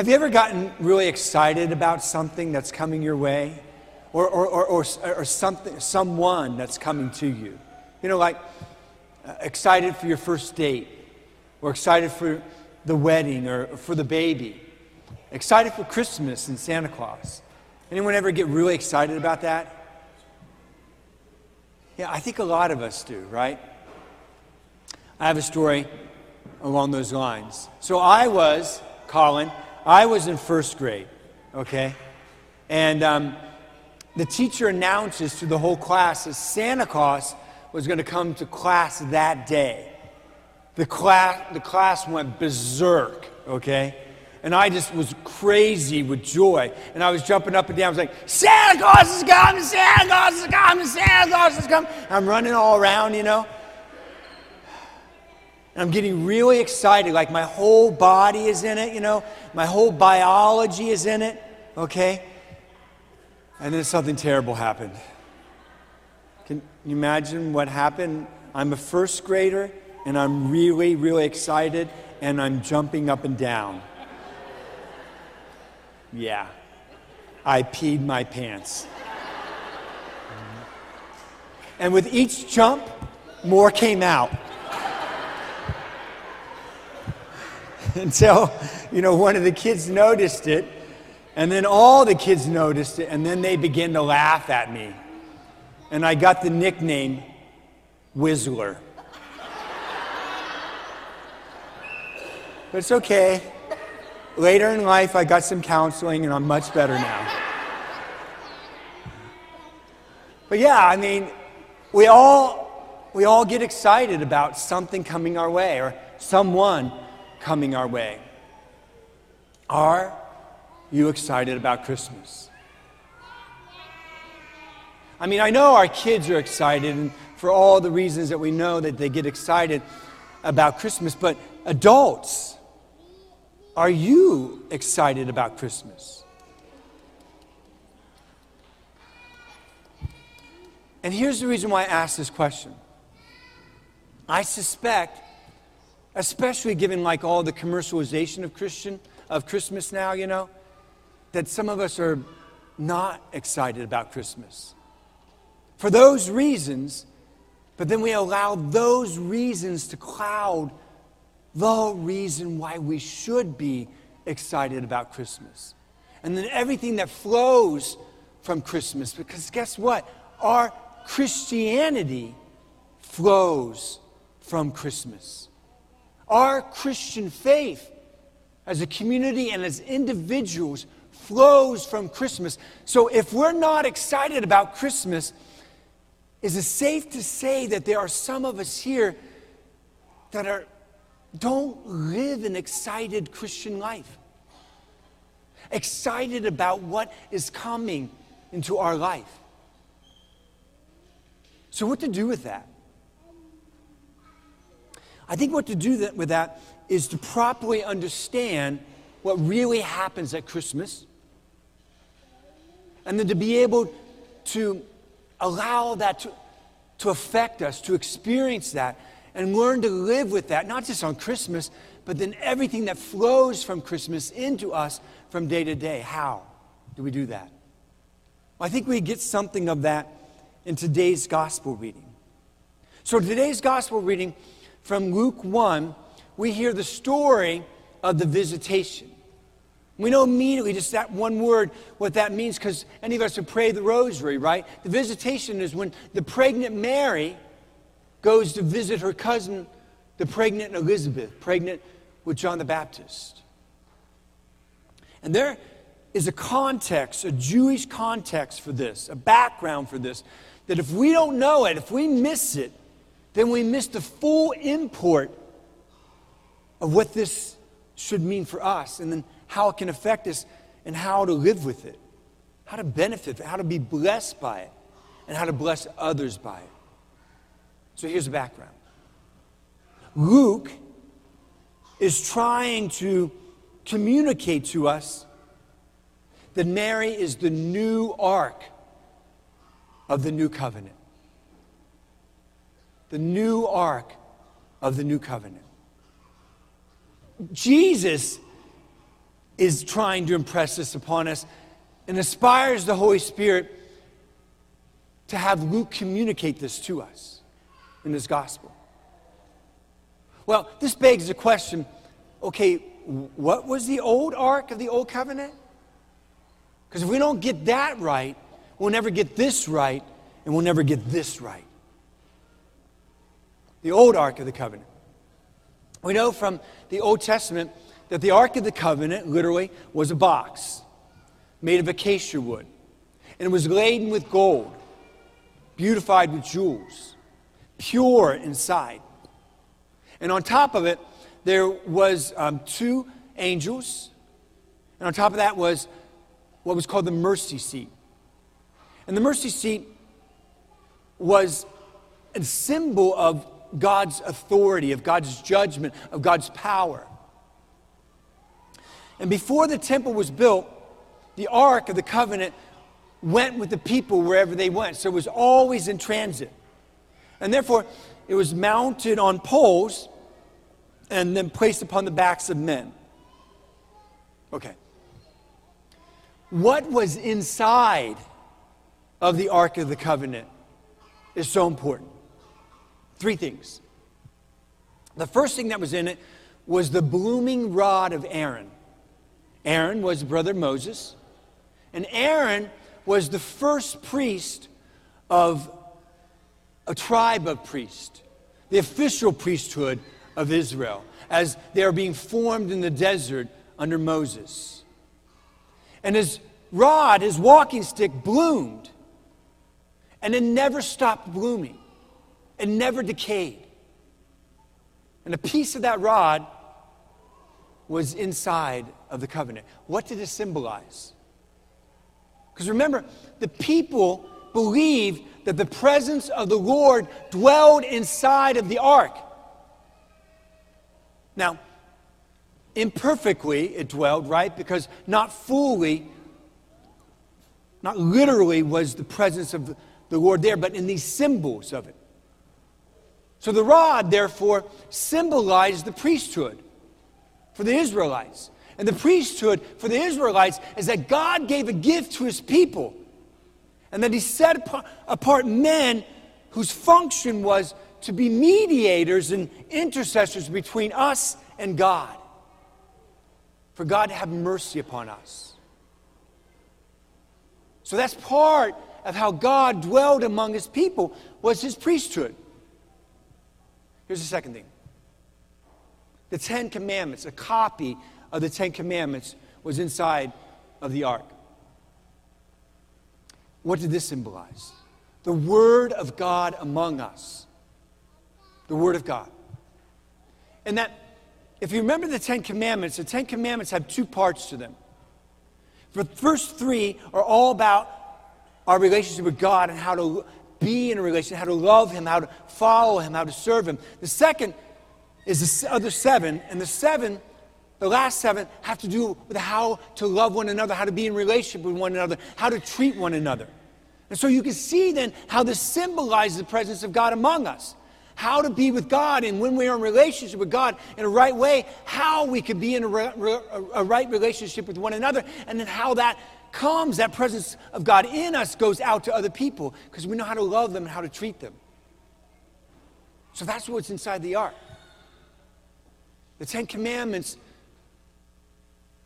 Have you ever gotten really excited about something that's coming your way? Or, or, or, or, or something, someone that's coming to you? You know, like uh, excited for your first date, or excited for the wedding, or for the baby, excited for Christmas and Santa Claus. Anyone ever get really excited about that? Yeah, I think a lot of us do, right? I have a story along those lines. So I was, Colin, I was in first grade, okay? And um, the teacher announces to the whole class that Santa Claus was going to come to class that day. The class, the class went berserk, okay? And I just was crazy with joy. And I was jumping up and down. I was like, Santa Claus is coming, Santa Claus is coming, Santa Claus is coming. I'm running all around, you know. And I'm getting really excited, like my whole body is in it, you know. My whole biology is in it, okay? And then something terrible happened. Can you imagine what happened? I'm a first grader, and I'm really, really excited, and I'm jumping up and down. Yeah, I peed my pants. And with each jump, more came out. Until, you know, one of the kids noticed it, and then all the kids noticed it, and then they began to laugh at me. And I got the nickname Whistler. But it's okay. Later in life, I got some counseling and I'm much better now. But yeah, I mean, we all, we all get excited about something coming our way or someone coming our way. Are you excited about Christmas? I mean, I know our kids are excited, and for all the reasons that we know that they get excited about Christmas, but adults, are you excited about Christmas? And here's the reason why I ask this question. I suspect, especially given like all the commercialization of Christian of Christmas now, you know, that some of us are not excited about Christmas. For those reasons, but then we allow those reasons to cloud the reason why we should be excited about Christmas. And then everything that flows from Christmas. Because guess what? Our Christianity flows from Christmas. Our Christian faith as a community and as individuals flows from Christmas. So if we're not excited about Christmas, is it safe to say that there are some of us here that are don't live an excited Christian life. Excited about what is coming into our life. So, what to do with that? I think what to do that, with that is to properly understand what really happens at Christmas, and then to be able to allow that to, to affect us, to experience that, and learn to live with that, not just on Christmas, but then everything that flows from Christmas into us from day to day. How do we do that? Well, I think we get something of that in today's gospel reading. So, today's gospel reading from Luke 1, we hear the story of the visitation. We know immediately just that one word what that means because any of us who pray the rosary, right? The visitation is when the pregnant Mary goes to visit her cousin, the pregnant Elizabeth, pregnant with John the Baptist. And there is a context, a Jewish context for this, a background for this, that if we don't know it, if we miss it, then we miss the full import of what this should mean for us, and then how it can affect us, and how to live with it, how to benefit, how to be blessed by it, and how to bless others by it. So here's the background Luke is trying to communicate to us that Mary is the new ark of the new covenant. The new ark of the new covenant. Jesus is trying to impress this upon us and aspires the Holy Spirit to have Luke communicate this to us in his gospel. Well, this begs the question okay, what was the old ark of the old covenant? Because if we don't get that right, we'll never get this right, and we'll never get this right. The old ark of the covenant. We know from the Old Testament that the ark of the covenant literally was a box made of acacia wood, and it was laden with gold, beautified with jewels, pure inside. And on top of it, there was um, two angels, and on top of that was what was called the mercy seat. And the mercy seat was a symbol of God's authority, of God's judgment, of God's power. And before the temple was built, the Ark of the Covenant went with the people wherever they went. So it was always in transit. And therefore, it was mounted on poles and then placed upon the backs of men. Okay. What was inside of the Ark of the Covenant is so important. Three things. The first thing that was in it was the blooming rod of Aaron. Aaron was brother Moses, and Aaron was the first priest of a tribe of priests, the official priesthood of Israel, as they are being formed in the desert under Moses. And his rod, his walking stick, bloomed. And it never stopped blooming. It never decayed. And a piece of that rod was inside of the covenant. What did it symbolize? Because remember, the people believed that the presence of the Lord dwelled inside of the ark. Now, imperfectly it dwelled, right? Because not fully, not literally was the presence of the Lord there, but in these symbols of it. So the rod, therefore, symbolized the priesthood for the Israelites. And the priesthood for the Israelites is that God gave a gift to his people. And that he set apart men whose function was to be mediators and intercessors between us and God. For God to have mercy upon us. So that's part of how God dwelled among his people was his priesthood. Here's the second thing. The Ten Commandments, a copy of the Ten Commandments, was inside of the ark. What did this symbolize? The Word of God among us. The Word of God. And that, if you remember the Ten Commandments, the Ten Commandments have two parts to them. The first three are all about our relationship with God and how to be in a relationship, how to love Him, how to follow Him, how to serve Him. The second is the other seven, and the seven, the last seven, have to do with how to love one another, how to be in relationship with one another, how to treat one another. And so you can see then how this symbolizes the presence of God among us. How to be with God, and when we are in relationship with God in a right way, how we can be in a, re- a right relationship with one another, and then how that comes, that presence of God in us goes out to other people because we know how to love them and how to treat them. So that's what's inside the ark. The Ten Commandments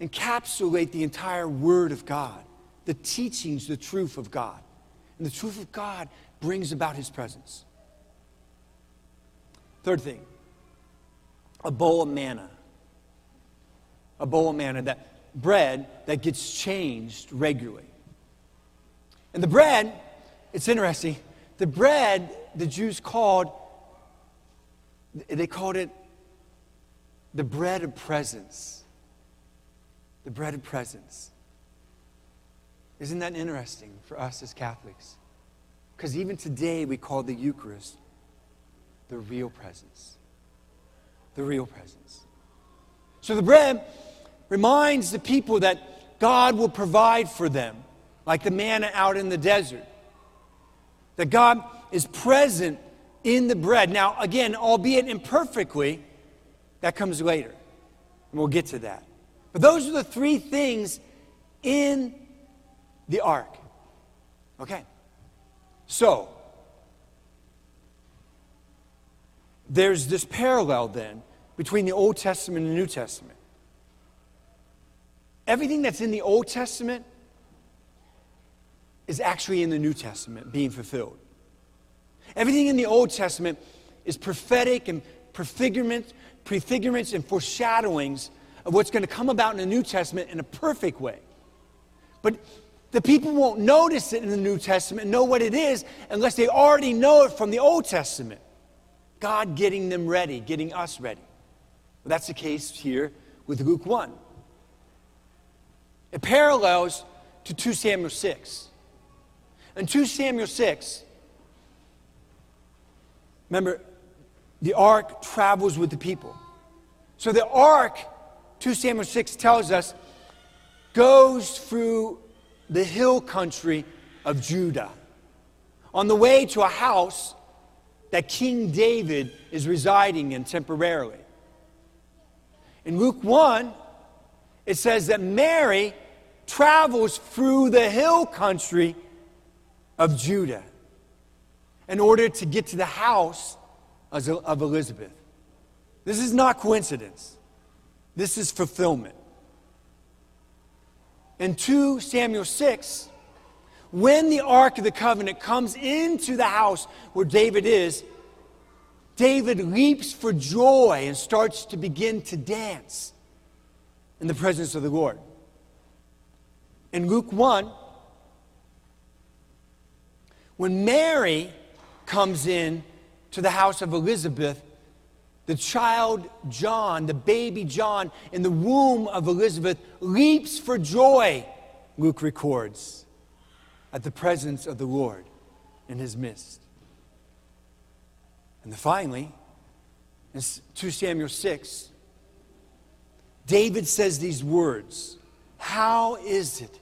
encapsulate the entire Word of God, the teachings, the truth of God. And the truth of God brings about His presence. Third thing, a bowl of manna. A bowl of manna that bread that gets changed regularly. And the bread, it's interesting, the bread the Jews called, they called it the bread of presence. The bread of presence. Isn't that interesting for us as Catholics? Because even today we call the Eucharist the real presence. The real presence. So the bread reminds the people that God will provide for them, like the manna out in the desert. That God is present in the bread. Now, again, albeit imperfectly, that comes later. And we'll get to that. But those are the three things in the ark. Okay. So, there's this parallel then between the Old Testament and the New Testament. Everything that's in the Old Testament is actually in the New Testament being fulfilled. Everything in the Old Testament is prophetic and prefigurement, prefigurements and foreshadowings of what's going to come about in the New Testament in a perfect way. But the people won't notice it in the New Testament know what it is unless they already know it from the Old Testament. God getting them ready, getting us ready. Well, that's the case here with Luke 1. It parallels to 2 Samuel 6. In 2 Samuel 6, remember, the ark travels with the people. So the ark, 2 Samuel 6 tells us, goes through the hill country of Judah on the way to a house that King David is residing in temporarily. In Luke 1, it says that Mary travels through the hill country of Judah in order to get to the house of Elizabeth. This is not coincidence. This is fulfillment. In 2 Samuel 6, when the Ark of the Covenant comes into the house where David is, David leaps for joy and starts to begin to dance in the presence of the Lord. In Luke 1, when Mary comes in to the house of Elizabeth, the child John, the baby John in the womb of Elizabeth, leaps for joy, Luke records, at the presence of the Lord in his midst. And finally, in 2 Samuel 6, David says these words How is it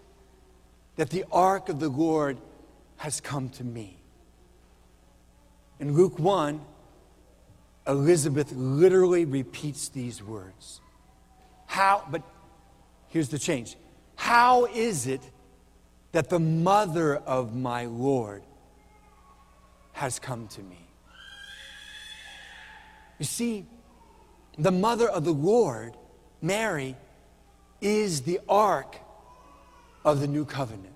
that the ark of the Lord has come to me? In Luke 1, Elizabeth literally repeats these words. How, but here's the change. How is it that the mother of my Lord has come to me? You see, the mother of the Lord, Mary, is the ark of the new covenant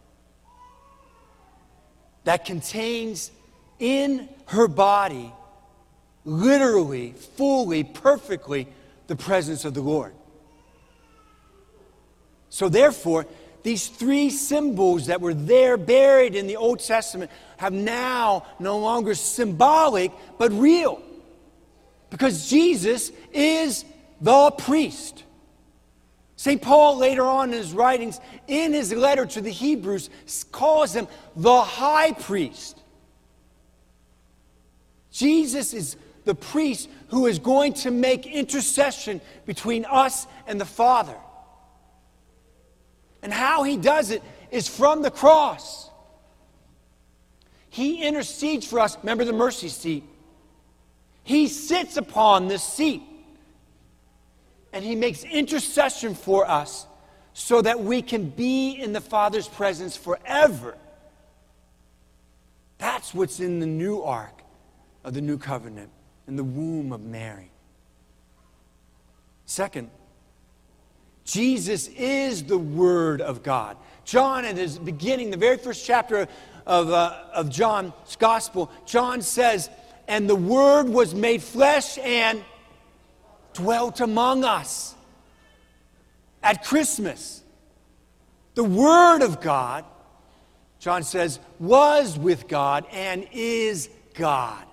that contains in her body, literally, fully, perfectly, the presence of the Lord. So, therefore, these three symbols that were there buried in the Old Testament have now no longer symbolic, but real. Because Jesus is the priest. St. Paul, later on in his writings, in his letter to the Hebrews, calls him the high priest. Jesus is the priest who is going to make intercession between us and the Father. And how he does it is from the cross. He intercedes for us. Remember the mercy seat? He sits upon this seat and he makes intercession for us so that we can be in the Father's presence forever. That's what's in the new ark of the new covenant in the womb of Mary. Second, Jesus is the Word of God. John, in his beginning, the very first chapter of, uh, of John's Gospel, John says, And the Word was made flesh and dwelt among us. At Christmas, the Word of God, John says, was with God and is God.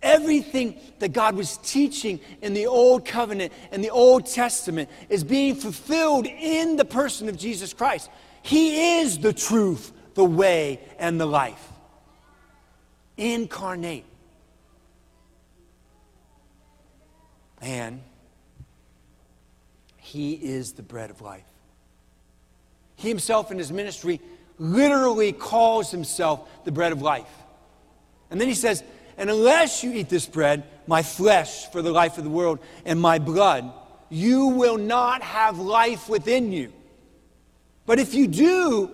Everything that God was teaching in the Old Covenant and the Old Testament is being fulfilled in the person of Jesus Christ. He is the truth, the way, and the life. Incarnate. And He is the bread of life. He himself in his ministry literally calls himself the bread of life. And then he says, and unless you eat this bread, my flesh for the life of the world, and my blood you will not have life within you. But if you do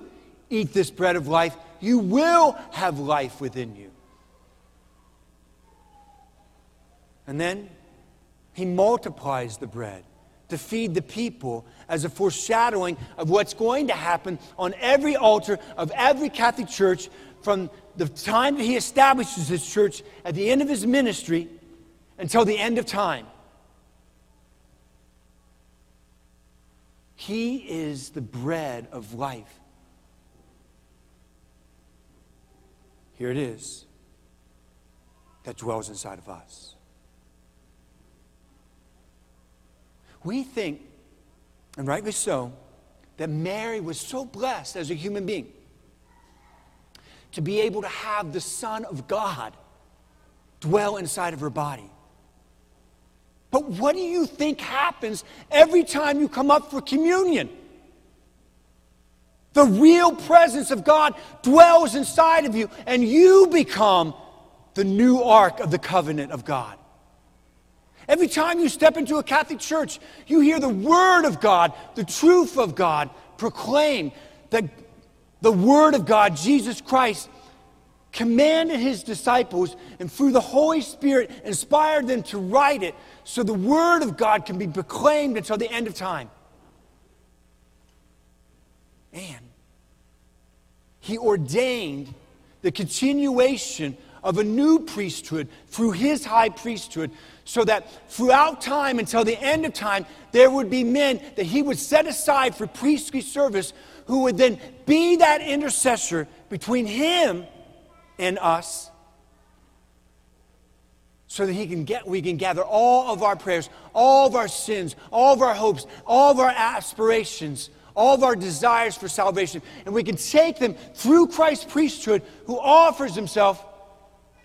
eat this bread of life, you will have life within you. And then he multiplies the bread to feed the people as a foreshadowing of what's going to happen on every altar of every Catholic church from the time that he establishes his church at the end of his ministry until the end of time. He is the bread of life. Here it is that dwells inside of us. We think, and rightly so, that Mary was so blessed as a human being to be able to have the Son of God dwell inside of her body. But what do you think happens every time you come up for communion? The real presence of God dwells inside of you, and you become the new ark of the covenant of God. Every time you step into a Catholic church, you hear the Word of God, the truth of God proclaimed. That the Word of God, Jesus Christ, commanded His disciples and through the Holy Spirit inspired them to write it so the Word of God can be proclaimed until the end of time. And He ordained the continuation of a new priesthood through His high priesthood so that throughout time until the end of time, there would be men that he would set aside for priestly service who would then be that intercessor between him and us so that he can get we can gather all of our prayers all of our sins all of our hopes all of our aspirations all of our desires for salvation and we can take them through christ's priesthood who offers himself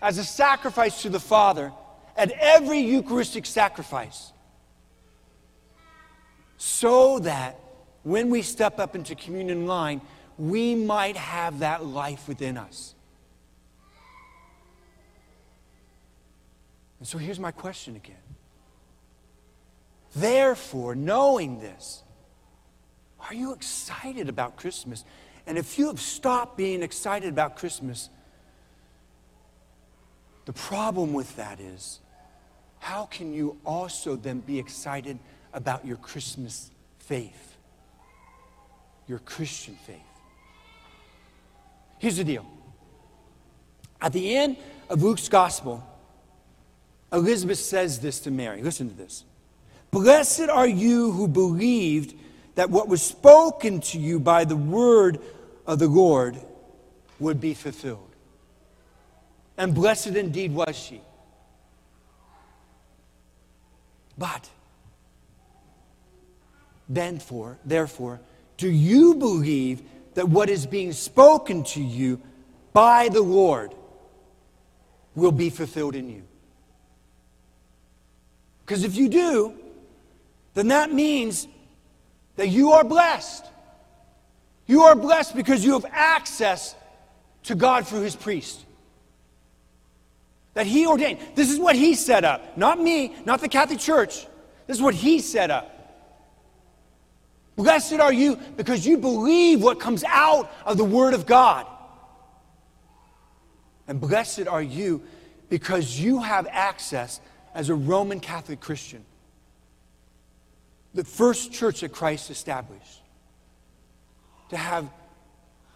as a sacrifice to the father at every Eucharistic sacrifice so that when we step up into communion line, we might have that life within us. And so here's my question again. Therefore, knowing this, are you excited about Christmas? And if you have stopped being excited about Christmas, the problem with that is how can you also then be excited about your Christmas faith? Your Christian faith. Here's the deal. At the end of Luke's gospel, Elizabeth says this to Mary. Listen to this. Blessed are you who believed that what was spoken to you by the word of the Lord would be fulfilled. And blessed indeed was she. But, then for, therefore, do you believe that what is being spoken to you by the Lord will be fulfilled in you? Because if you do, then that means that you are blessed. You are blessed because you have access to God through his priest that he ordained. This is what he set up. Not me, not the Catholic Church. This is what he set up. Blessed are you because you believe what comes out of the Word of God. And blessed are you because you have access as a Roman Catholic Christian. The first church that Christ established. To have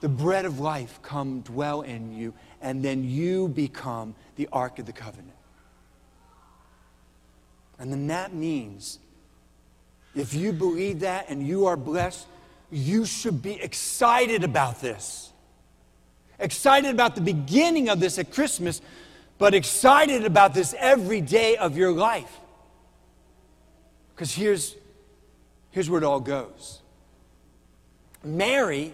the bread of life come dwell in you, and then you become the Ark of the Covenant. And then that means if you believe that and you are blessed, you should be excited about this. Excited about the beginning of this at Christmas, but excited about this every day of your life. Because here's, here's where it all goes Mary,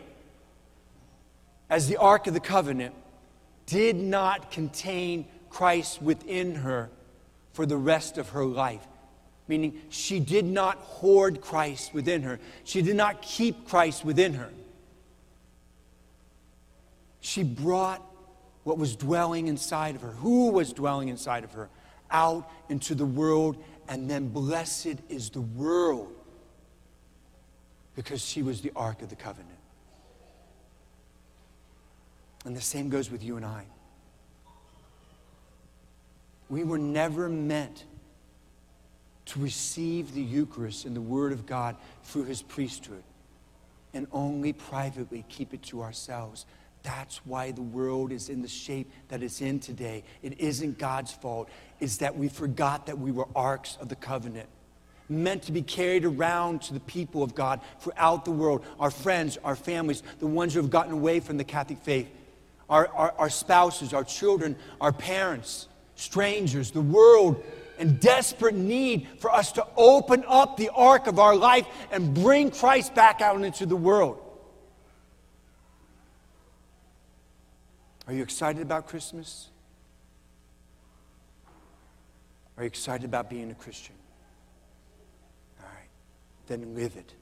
as the Ark of the Covenant, did not contain Christ within her for the rest of her life. Meaning, she did not hoard Christ within her, she did not keep Christ within her. She brought what was dwelling inside of her, who was dwelling inside of her, out into the world, and then blessed is the world because she was the Ark of the Covenant. And the same goes with you and I. We were never meant to receive the Eucharist and the Word of God through His priesthood and only privately keep it to ourselves. That's why the world is in the shape that it's in today. It isn't God's fault. It's that we forgot that we were arks of the covenant, meant to be carried around to the people of God throughout the world, our friends, our families, the ones who have gotten away from the Catholic faith, our, our, our spouses, our children, our parents, strangers, the world in desperate need for us to open up the ark of our life and bring Christ back out into the world. Are you excited about Christmas? Are you excited about being a Christian? All right, then live it.